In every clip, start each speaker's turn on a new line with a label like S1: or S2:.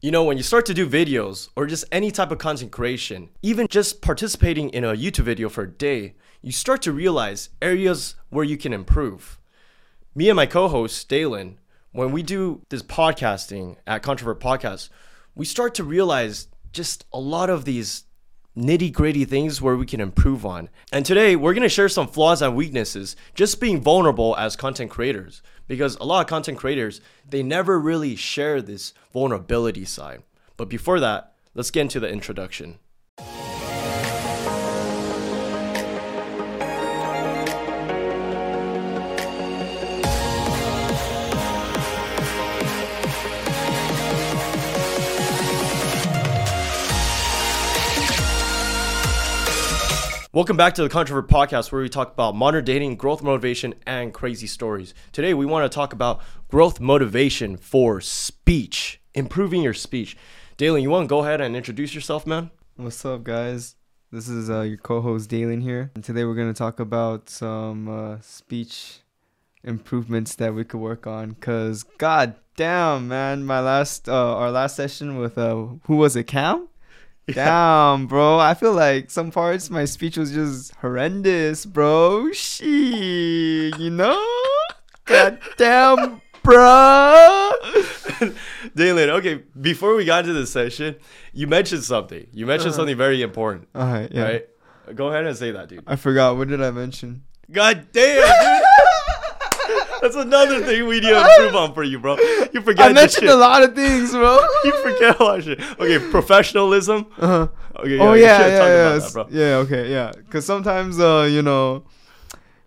S1: You know, when you start to do videos or just any type of content creation, even just participating in a YouTube video for a day, you start to realize areas where you can improve. Me and my co host, Dalan, when we do this podcasting at Controvert Podcast, we start to realize just a lot of these nitty gritty things where we can improve on. And today we're gonna share some flaws and weaknesses, just being vulnerable as content creators. Because a lot of content creators, they never really share this vulnerability side. But before that, let's get into the introduction. Welcome back to the Controvert Podcast, where we talk about modern dating, growth motivation, and crazy stories. Today, we want to talk about growth motivation for speech, improving your speech. Dalan, you want to go ahead and introduce yourself, man?
S2: What's up, guys? This is uh, your co-host Dalan here, and today we're gonna talk about some uh, speech improvements that we could work on. Cause god damn, man, my last uh, our last session with uh, who was it, Cam? Damn, bro. I feel like some parts my speech was just horrendous, bro. She, you know? God damn, bro.
S1: Dalan, okay, before we got into this session, you mentioned something. You mentioned
S2: Uh-huh.
S1: something very important,
S2: All right, yeah.
S1: right? Go ahead and say that, dude.
S2: I forgot. What did I mention?
S1: God damn, dude. That's another thing we need to improve on for you, bro. You forget
S2: I mentioned a lot of things, bro.
S1: You forget a lot of shit. Okay, professionalism.
S2: Uh-huh.
S1: Okay,
S2: oh yeah, yeah, yeah,
S1: about that,
S2: yeah. Okay, yeah. Because sometimes, uh, you know,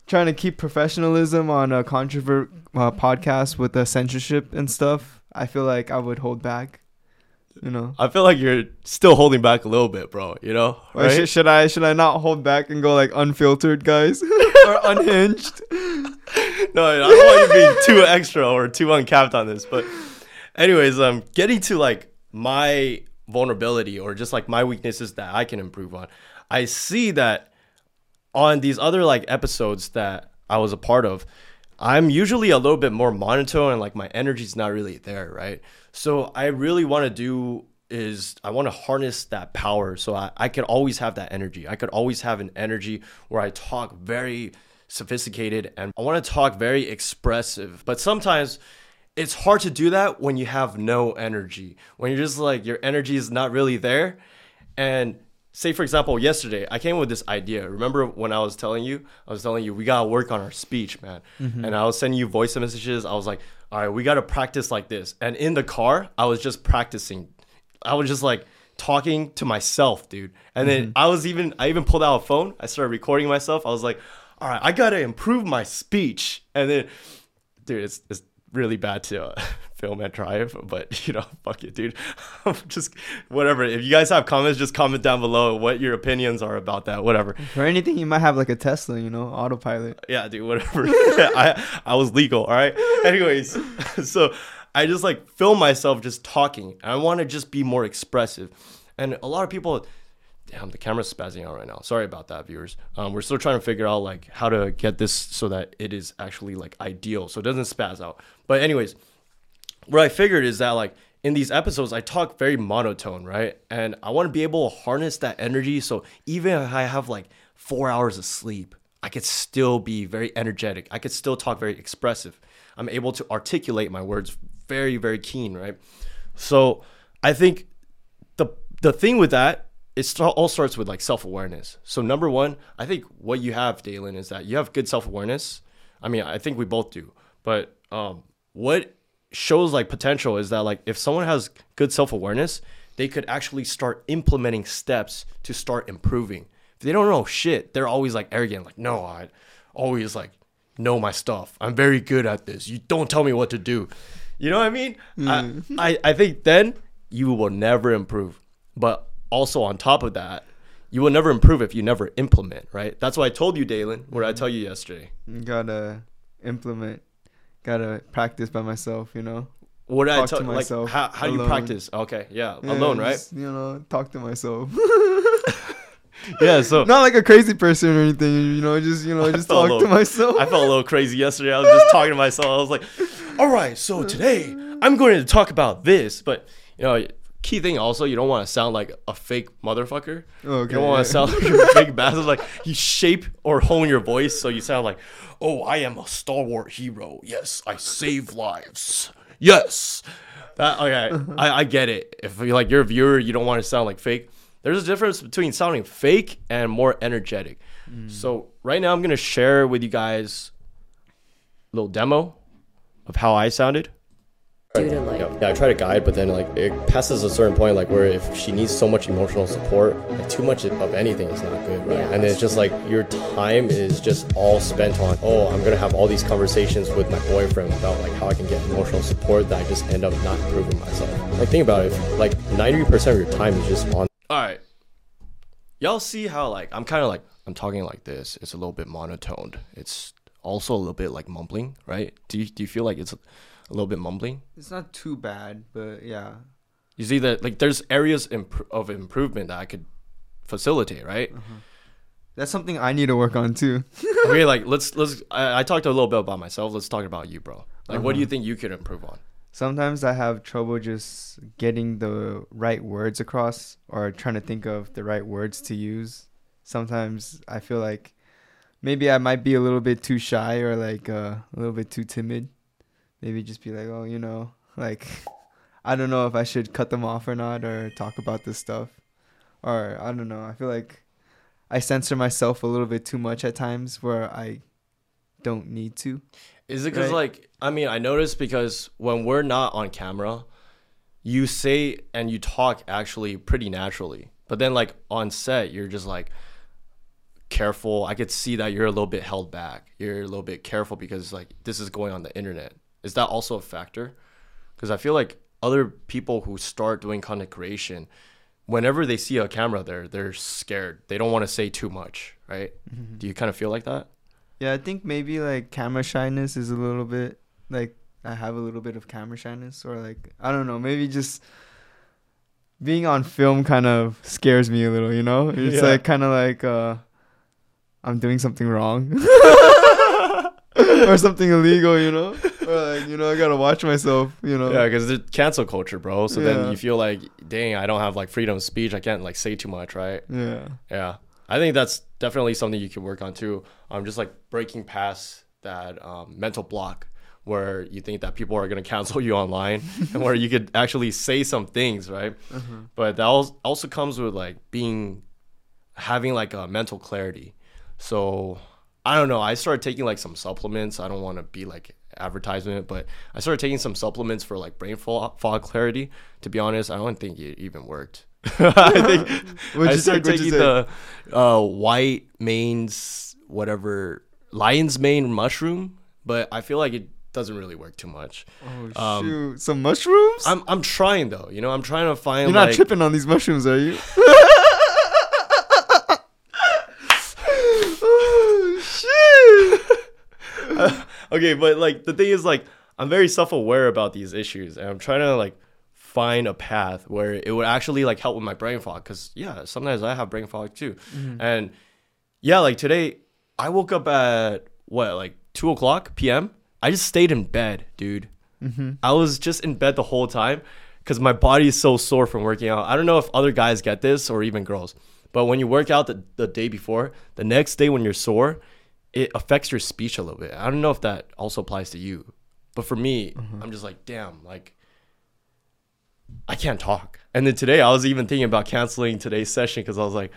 S2: trying to keep professionalism on a controvert uh, podcast with the censorship and stuff, I feel like I would hold back. You know,
S1: I feel like you're still holding back a little bit, bro. You know, right?
S2: should, should I should I not hold back and go like unfiltered, guys, or unhinged?
S1: no, I don't want you to be too extra or too uncapped on this. But, anyways, um, getting to like my vulnerability or just like my weaknesses that I can improve on. I see that on these other like episodes that I was a part of, I'm usually a little bit more monotone and like my energy's not really there, right? So I really want to do is I want to harness that power so I, I could always have that energy. I could always have an energy where I talk very sophisticated and I want to talk very expressive. But sometimes it's hard to do that when you have no energy. When you're just like your energy is not really there. And say for example, yesterday I came with this idea. Remember when I was telling you? I was telling you we gotta work on our speech, man. Mm-hmm. And I was sending you voice messages. I was like, all right, we gotta practice like this. And in the car, I was just practicing. I was just like talking to myself, dude. And then I was even I even pulled out a phone. I started recording myself. I was like, all right, I gotta improve my speech. And then dude, it's it's really bad to uh, film and drive, but you know, fuck it, dude. just whatever. If you guys have comments, just comment down below what your opinions are about that. Whatever.
S2: For anything, you might have like a Tesla, you know, autopilot.
S1: Yeah, dude, whatever. I I was legal, all right. Anyways, so I just like film myself just talking. I want to just be more expressive, and a lot of people. Damn, the camera's spazzing out right now. Sorry about that, viewers. Um, we're still trying to figure out like how to get this so that it is actually like ideal, so it doesn't spaz out. But anyways, what I figured is that like in these episodes I talk very monotone, right? And I want to be able to harness that energy so even if I have like 4 hours of sleep, I could still be very energetic. I could still talk very expressive. I'm able to articulate my words very very keen, right? So, I think the the thing with that it all starts with like self-awareness. So number one i think what you have dalan is that you have good self-awareness. I mean i think we both do. But um, what shows like potential is that like if someone has good self-awareness they could actually start implementing steps to start improving. If they don't know shit they're always like arrogant like no i always like know my stuff i'm very good at this you don't tell me what to do you know what i mean I, hmm. I i think then you will never improve but also on top of that, you will never improve if you never implement, right? That's why I told you, Dalan, what I tell you yesterday.
S2: You gotta implement, gotta practice by myself, you know.
S1: What did I
S2: Talk
S1: tell
S2: to
S1: like
S2: myself
S1: how, how do you practice? Okay, yeah,
S2: Yeah,
S1: alone, right?
S2: just, You know, talk to myself.
S1: Yeah, so
S2: Not like a crazy person or anything, you know. Just you know,
S1: I
S2: just talk to myself.
S1: I felt a little crazy yesterday. I was just talking to myself. I was like, "All right, so today I'm going to talk about this." But you know, key thing also, you don't want to sound like a fake motherfucker.
S2: Okay,
S1: You don't want
S2: yeah.
S1: to sound like a fake bastard. Like you shape or hone your voice so you sound like, oh, I am a stalwart hero. Yes, I save lives. Yes. That okay, I, I get it. If you're like you're a viewer, you don't want to sound like fake. There's a difference between sounding fake and more energetic. So right now I'm gonna share with you guys a little demo of how I sounded.
S3: due to like
S1: Yeah, I try to guide, but then like it passes a certain point, like where if she needs so much emotional support, like too much of anything is not good, right?
S3: Yeah,
S1: and it's just like your time is just all spent on, oh, I'm gonna have all these conversations with my boyfriend about like how I can get emotional support that I just end up not improving myself. Like think about it, if, like 90% of your time is just on. All right, y'all see how like I'm kind of like I'm talking like this. It's a little bit monotoned. It's also a little bit like mumbling, right? Do you do you feel like it's a, a little bit mumbling?
S2: It's not too bad, but yeah.
S1: You see that like there's areas imp- of improvement that I could facilitate, right?
S2: That's something I need to work on too.
S1: okay, like let's let's. I, I talked a little bit about myself. Let's talk about you, bro. Like, what do you
S2: Uh-huh.
S1: think you could improve on?
S2: Sometimes I have trouble just getting the right words across or trying to think of the right words to use. Sometimes I feel like maybe I might be a little bit too shy or like uh, a little bit too timid. Maybe just be like, oh, you know, like I don't know if I should cut them off or not or talk about this stuff. Or I don't know. I feel like I censor myself a little bit too much at times where I don't need to.
S1: Is it because
S2: Right.
S1: like I mean I noticed because when we're not on camera, you say and you talk actually pretty naturally, but then like on set you're just like careful. I could see that you're a little bit held back. You're a little bit careful because like this is going on the internet. Is that also a factor? Because I feel like other people who start doing content creation, whenever they see a camera there, they're scared. They don't want to say too much, right? Mm-hmm. Do you kind of feel like that?
S2: Yeah, I think maybe like camera shyness is a little bit like I have a little bit of camera shyness or like I don't know, maybe just being on film kind of scares me a little, you know? It's
S1: Yeah.
S2: like kind of like uh I'm doing something wrong or something illegal, you know? Or like, you know, I got to watch myself, you know.
S1: Yeah, because it's cancel culture, bro. So then you feel like, dang, I don't have like freedom of speech. I can't like say too much, right?
S2: Yeah.
S1: Yeah, I think that's definitely something you can work on too. Um, just like breaking past that um, mental block where you think that people are gonna cancel you online, and where you could actually say some things, right? But that also comes with like being having like a mental clarity. So I don't know. I started taking like some supplements. I don't want to be like advertisement, but I started taking some supplements for like brain fog clarity. To be honest, I don't think it even worked. I think
S2: What'd
S1: I started
S2: take?
S1: Taking the uh, white mains, whatever lion's mane mushroom, but I feel like it doesn't really work too much.
S2: Oh
S1: Um,
S2: shoot. Some mushrooms?
S1: I'm I'm trying though. You know, I'm trying to find.
S2: You're not
S1: like,
S2: tripping on these mushrooms, are you? oh shit.
S1: okay, but like the thing is like I'm very self-aware about these issues and I'm trying to like find a path where it would actually like help with my brain fog cuz yeah, sometimes I have brain fog too. Mm-hmm. And yeah, like today I woke up at what, like 2 o'clock p.m. I just stayed in bed, dude. Mm-hmm. I was just in bed the whole time because my body is so sore from working out. I don't know if other guys get this or even girls, but when you work out the, the day before, the next day when you're sore, it affects your speech a little bit. I don't know if that also applies to you, but for me, mm-hmm. I'm just like, damn, like I can't talk. And then today, I was even thinking about canceling today's session because I was like,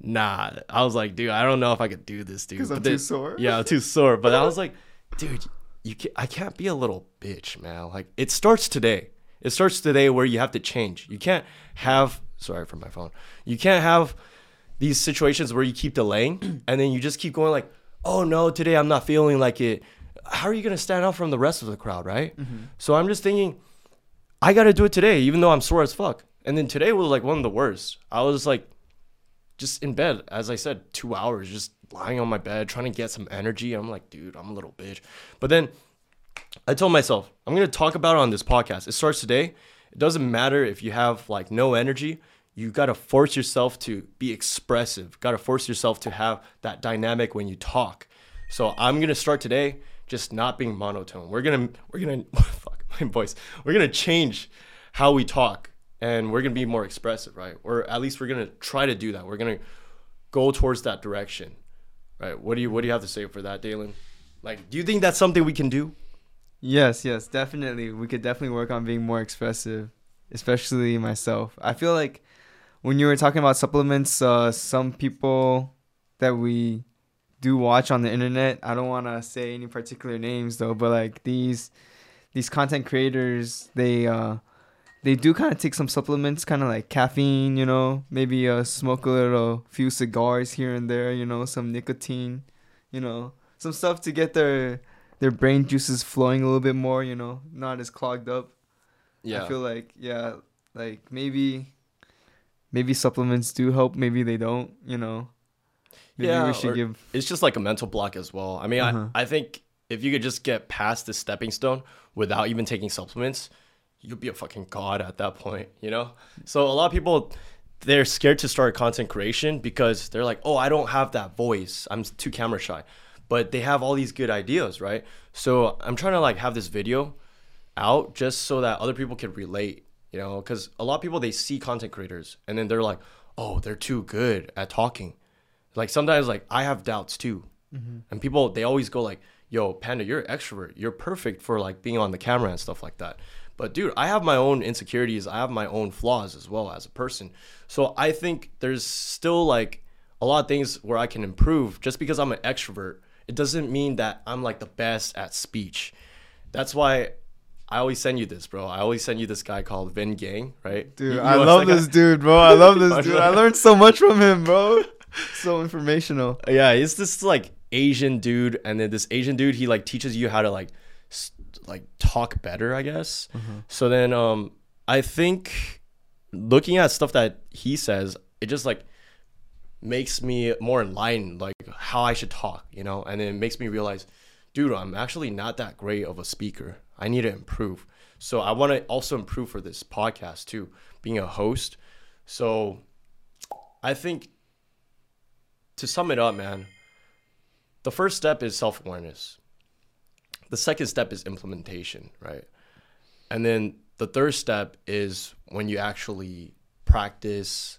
S1: nah. I was like, dude, I don't know if I could do this, dude.
S2: 'Cause I'm
S1: But
S2: too sore?
S1: Yeah, I'm too sore. But I was like, dude, you can, I can't be a little bitch, man. Like it starts today. It starts today where you have to change. You can't have. Sorry for my phone. You can't have these situations where you keep delaying and then you just keep going like, oh no, today I'm not feeling like it. How are you gonna stand out from the rest of the crowd, right? Mm-hmm. So I'm just thinking, I gotta do it today, even though I'm sore as fuck. And then today was like one of the worst. I was like, just in bed, as I said, two hours, just lying on my bed, trying to get some energy. I'm like, dude, I'm a little bitch. But then I told myself, I'm gonna talk about it on this podcast. It starts today. It doesn't matter if you have like no energy. You gotta force yourself to be expressive. Gotta force yourself to have that dynamic when you talk. So I'm gonna start today, just not being monotone. We're gonna we're gonna fuck my voice. We're gonna change how we talk and we're gonna be more expressive, right? Or at least we're gonna try to do that. We're gonna go towards that direction, right? What do you What do you have to say for that, Dalan? Like, do you think that's something we can do?
S2: Yes, yes, definitely. We could definitely work on being more expressive, especially myself. I feel like when you were talking about supplements, uh, some people that we do watch on the internet, I don't want to say any particular names though, but like these these content creators, they uh they do kind of take some supplements, kind of like caffeine, you know, maybe uh, smoke a little few cigars here and there, you know, some nicotine, you know, some stuff to get their their brain juices flowing a little bit more, you know, not as clogged up.
S1: Yeah.
S2: I feel like yeah, like maybe maybe supplements do help, maybe they don't, you know. Maybe
S1: Yeah,
S2: we should give
S1: it's just like a mental block as well. I mean,
S2: Uh-huh.
S1: I, I think if you could just get past the stepping stone without even taking supplements, you'll be a fucking god at that point, you know? So a lot of people they're scared to start content creation because they're like, "Oh, I don't have that voice. I'm too camera shy." But they have all these good ideas, right? So I'm trying to like have this video out just so that other people can relate, you know, cuz a lot of people they see content creators and then they're like, "Oh, they're too good at talking." Like sometimes like I have doubts too. Mm-hmm. And people they always go like, "Yo, Panda, you're an extrovert. You're perfect for like being on the camera and stuff like that." But dude, I have my own insecurities. I have my own flaws as well as a person. So I think there's still like a lot of things where I can improve just because I'm an extrovert. It doesn't mean that I'm like the best at speech. That's why I always send you this, bro. I always send you this guy called Vinh Giang, right?
S2: Dude,
S1: You-
S2: I
S1: you watch
S2: love this
S1: guy?
S2: dude, bro. I love this dude. I learned so much from him, bro. So informational.
S1: Yeah, he's this like Asian dude, and then this Asian dude he like teaches you how to like like talk better, I guess. So then um I think looking at stuff that he says, it just like makes me more enlightened like how I should talk, you know, and it makes me realize, dude, I'm actually not that great of a speaker. I need to improve. So I want to also improve for this podcast too, being a host. So I think to sum it up, man, the first step is self awareness. The second step is implementation, right? And then the third step is when you actually practice.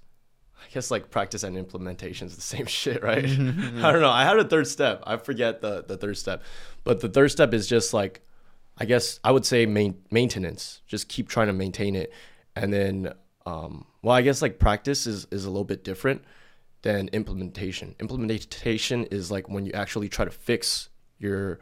S1: I guess like practice and implementation is the same shit, right? I don't know. I had a third step. I forget the, the third step. But the third step is just like, I guess I would say main, maintenance. Just keep trying to maintain it. And then, um, well, I guess like practice is, is a little bit different than implementation. Implementation is like when you actually try to fix your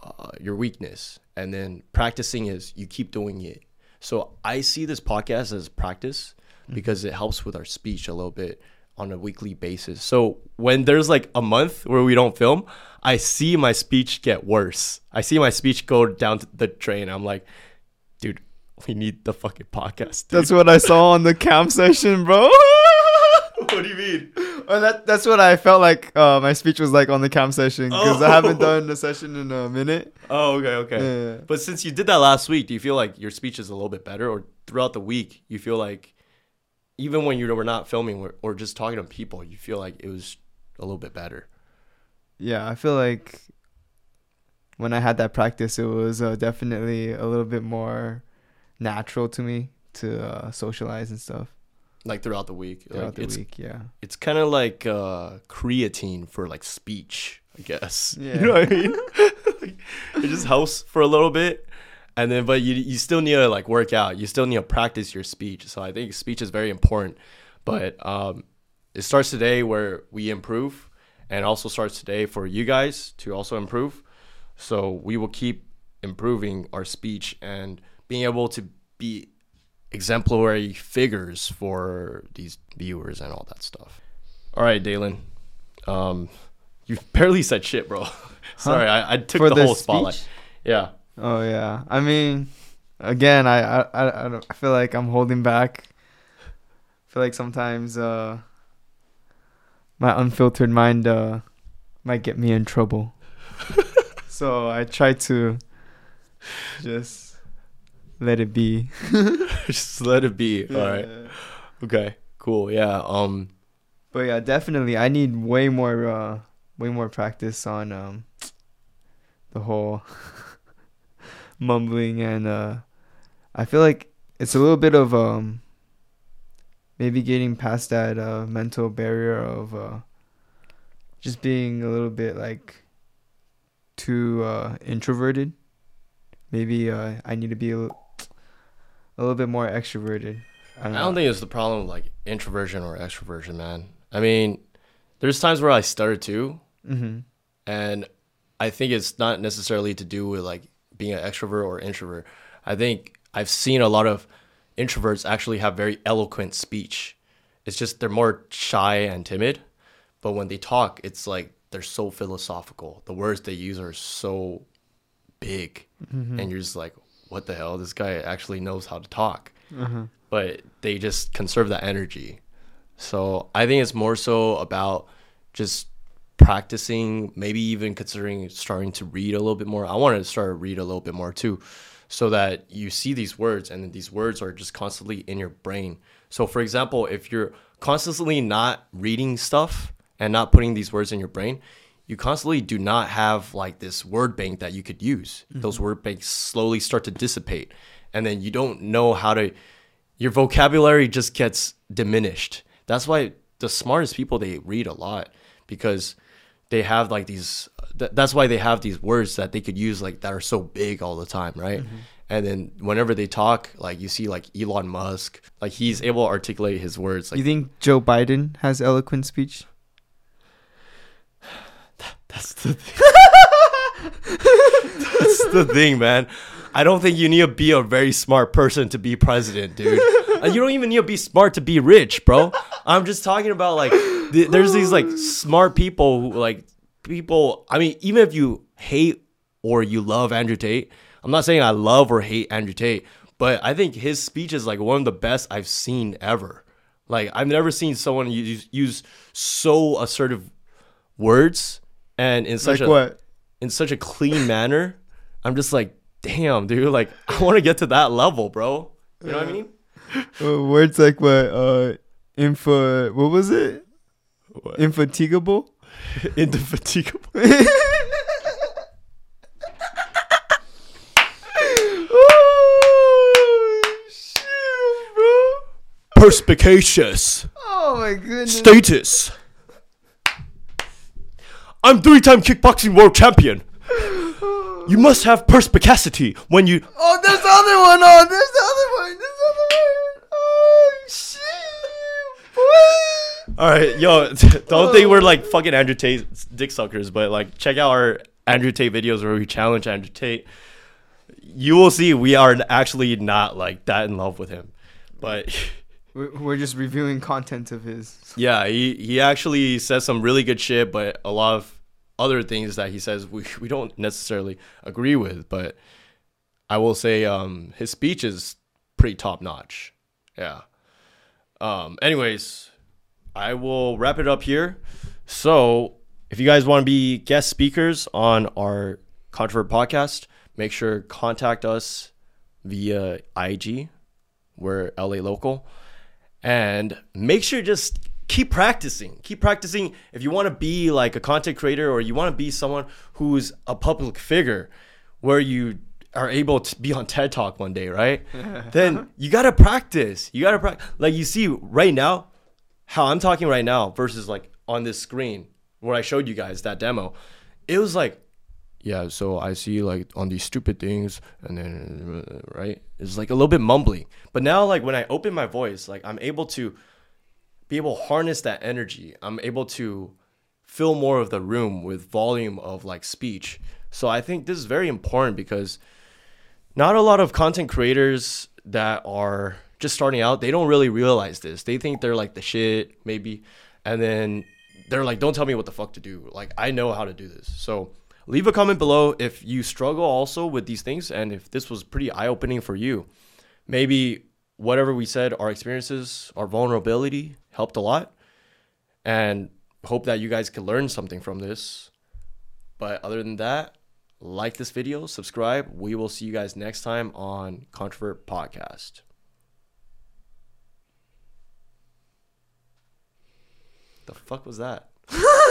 S1: uh, your weakness, and then practicing is you keep doing it. So I see this podcast as practice because it helps with our speech a little bit on a weekly basis. So when there's like a month where we don't film, I see my speech get worse. I see my speech go down the drain. I'm like, dude, we need the fucking podcast. Dude.
S2: That's what I saw on the Cam session, bro.
S1: what do you mean?
S2: Well, that that's what I felt like uh, my speech was like on the Cam session because I haven't
S1: Oh.
S2: done a session in a minute.
S1: Oh, okay, okay.
S2: Yeah.
S1: But since you did that last week, do you feel like your speech is a little bit better, or throughout the week, you feel like even when you were not filming or, or just talking to people, you feel like it was a little bit better?
S2: Yeah, I feel like when I had that practice, it was uh, definitely a little bit more natural to me to uh, socialize and stuff
S1: Like throughout the week,
S2: throughout
S1: like
S2: the
S1: it's
S2: week. Yeah.
S1: it's kind of like uh, creatine for like speech, I guess.
S2: Yeah.
S1: You know what I mean? Like, it just helps for a little bit, and then but you you still need to like work out. You still need to practice your speech. So I think speech is very important. But um, it starts today where we improve, and also starts today for you guys to also improve. So we will keep improving our speech and being able to be exemplary figures for these viewers and all that stuff. All right, Dalan. Um, you barely said shit, bro. Sorry, I, I took
S2: For
S1: the,
S2: the
S1: whole spotlight.
S2: speech?
S1: Yeah.
S2: Oh yeah. I mean, again, I I I, I, don't, I feel like I'm holding back. I feel like sometimes uh, my unfiltered mind uh, might get me in trouble. so I try to just let it be.
S1: Just let it be. All right. Okay. Cool. Yeah. Um.
S2: But yeah, definitely, I need way more, uh, way more practice on um, the whole mumbling and uh, I feel like it's a little bit of um maybe getting past that uh mental barrier of uh just being a little bit like too uh introverted. Maybe uh I need to be a, a little bit more extroverted. I don't,
S1: I don't think it's the problem of like introversion or extroversion, man. I mean, there's times where I stutter too,
S2: Mm-hmm.
S1: and I think it's not necessarily to do with like being an extrovert or introvert. I think I've seen a lot of introverts actually have very eloquent speech. It's just they're more shy and timid, but when they talk, it's like they're so philosophical. The words they use are so big, and you're just like, what the hell? This guy actually knows how to talk
S2: Uh-huh.
S1: but they just conserve that energy. So I think it's more so about just practicing, maybe even considering starting to read a little bit more. I want to start to read a little bit more too, so that you see these words and these words are just constantly in your brain. So for example, if you're constantly not reading stuff and not putting these words in your brain, you constantly do not have like this word bank that you could use. Mm-hmm. Those word banks slowly start to dissipate and then you don't know how to your vocabulary just gets diminished. That's why the smartest people they read a lot because they have like these th- that's why they have these words that they could use like that are so big all the time, right? Mm-hmm. And then whenever they talk, like you see like Elon Musk, like he's able to articulate his words like
S2: you think Joe Biden has eloquent speech?
S1: That's the thing. That's the thing, man. I don't think you need to be a very smart person to be president, dude. Uh, you don't even need to be smart to be rich, bro. I'm just talking about like th- there's these like smart people who like people. I mean, even if you hate or you love Andrew Tate, I'm not saying I love or hate Andrew Tate, but I think his speech is like one of the best I've seen ever. Like I've never seen someone use, use so assertive words and in such
S2: like
S1: a
S2: what?
S1: in such a clean manner. I'm just like, damn, dude. Like I want to get to that level, bro. You know what I mean?
S2: Uh, words like what? Uh, info. What was it?
S1: What?
S2: Infatigable.
S1: Indefatigable.
S2: oh shit, bro.
S1: Perspicacious.
S2: Oh my goodness.
S1: Status. I'm three-time kickboxing world champion. You must have perspicacity when you.
S2: Oh, there's the other one. Oh, there's the other one. There's the other one. Oh shit, boy.
S1: All right, yo, don't think we're like fucking Andrew Tate dick suckers, but like check out our Andrew Tate videos where we challenge Andrew Tate. You will see we are actually not like that in love with him, but
S2: We're we're just reviewing content of his.
S1: yeah, he he actually says some really good shit, but a lot of other things that he says we we don't necessarily agree with. But I will say, um, his speech is pretty top notch. Yeah. Um. Anyways, I will wrap it up here. So, if you guys want to be guest speakers on our Controvert podcast, make sure contact us via IG. We're LA local. And make sure just keep practicing. Keep practicing. If you want to be like a content creator or you want to be someone who's a public figure where you are able to be on TED Talk one day, right? then you got to practice. You got to practice. Like you see right now, how I'm talking right now versus like on this screen where I showed you guys that demo. It was like, yeah, so I see like on these stupid things and then right? It's like a little bit mumbly. But now like when I open my voice, like I'm able to be able to harness that energy. I'm able to fill more of the room with volume of like speech. So I think this is very important because not a lot of content creators that are just starting out, they don't really realize this. They think they're like the shit, maybe. And then they're like, don't tell me what the fuck to do. Like, I know how to do this. So leave a comment below if you struggle also with these things and if this was pretty eye opening for you. Maybe whatever we said, our experiences, our vulnerability helped a lot. And hope that you guys can learn something from this. But other than that, like this video, subscribe. We will see you guys next time on Controvert Podcast. The fuck was that?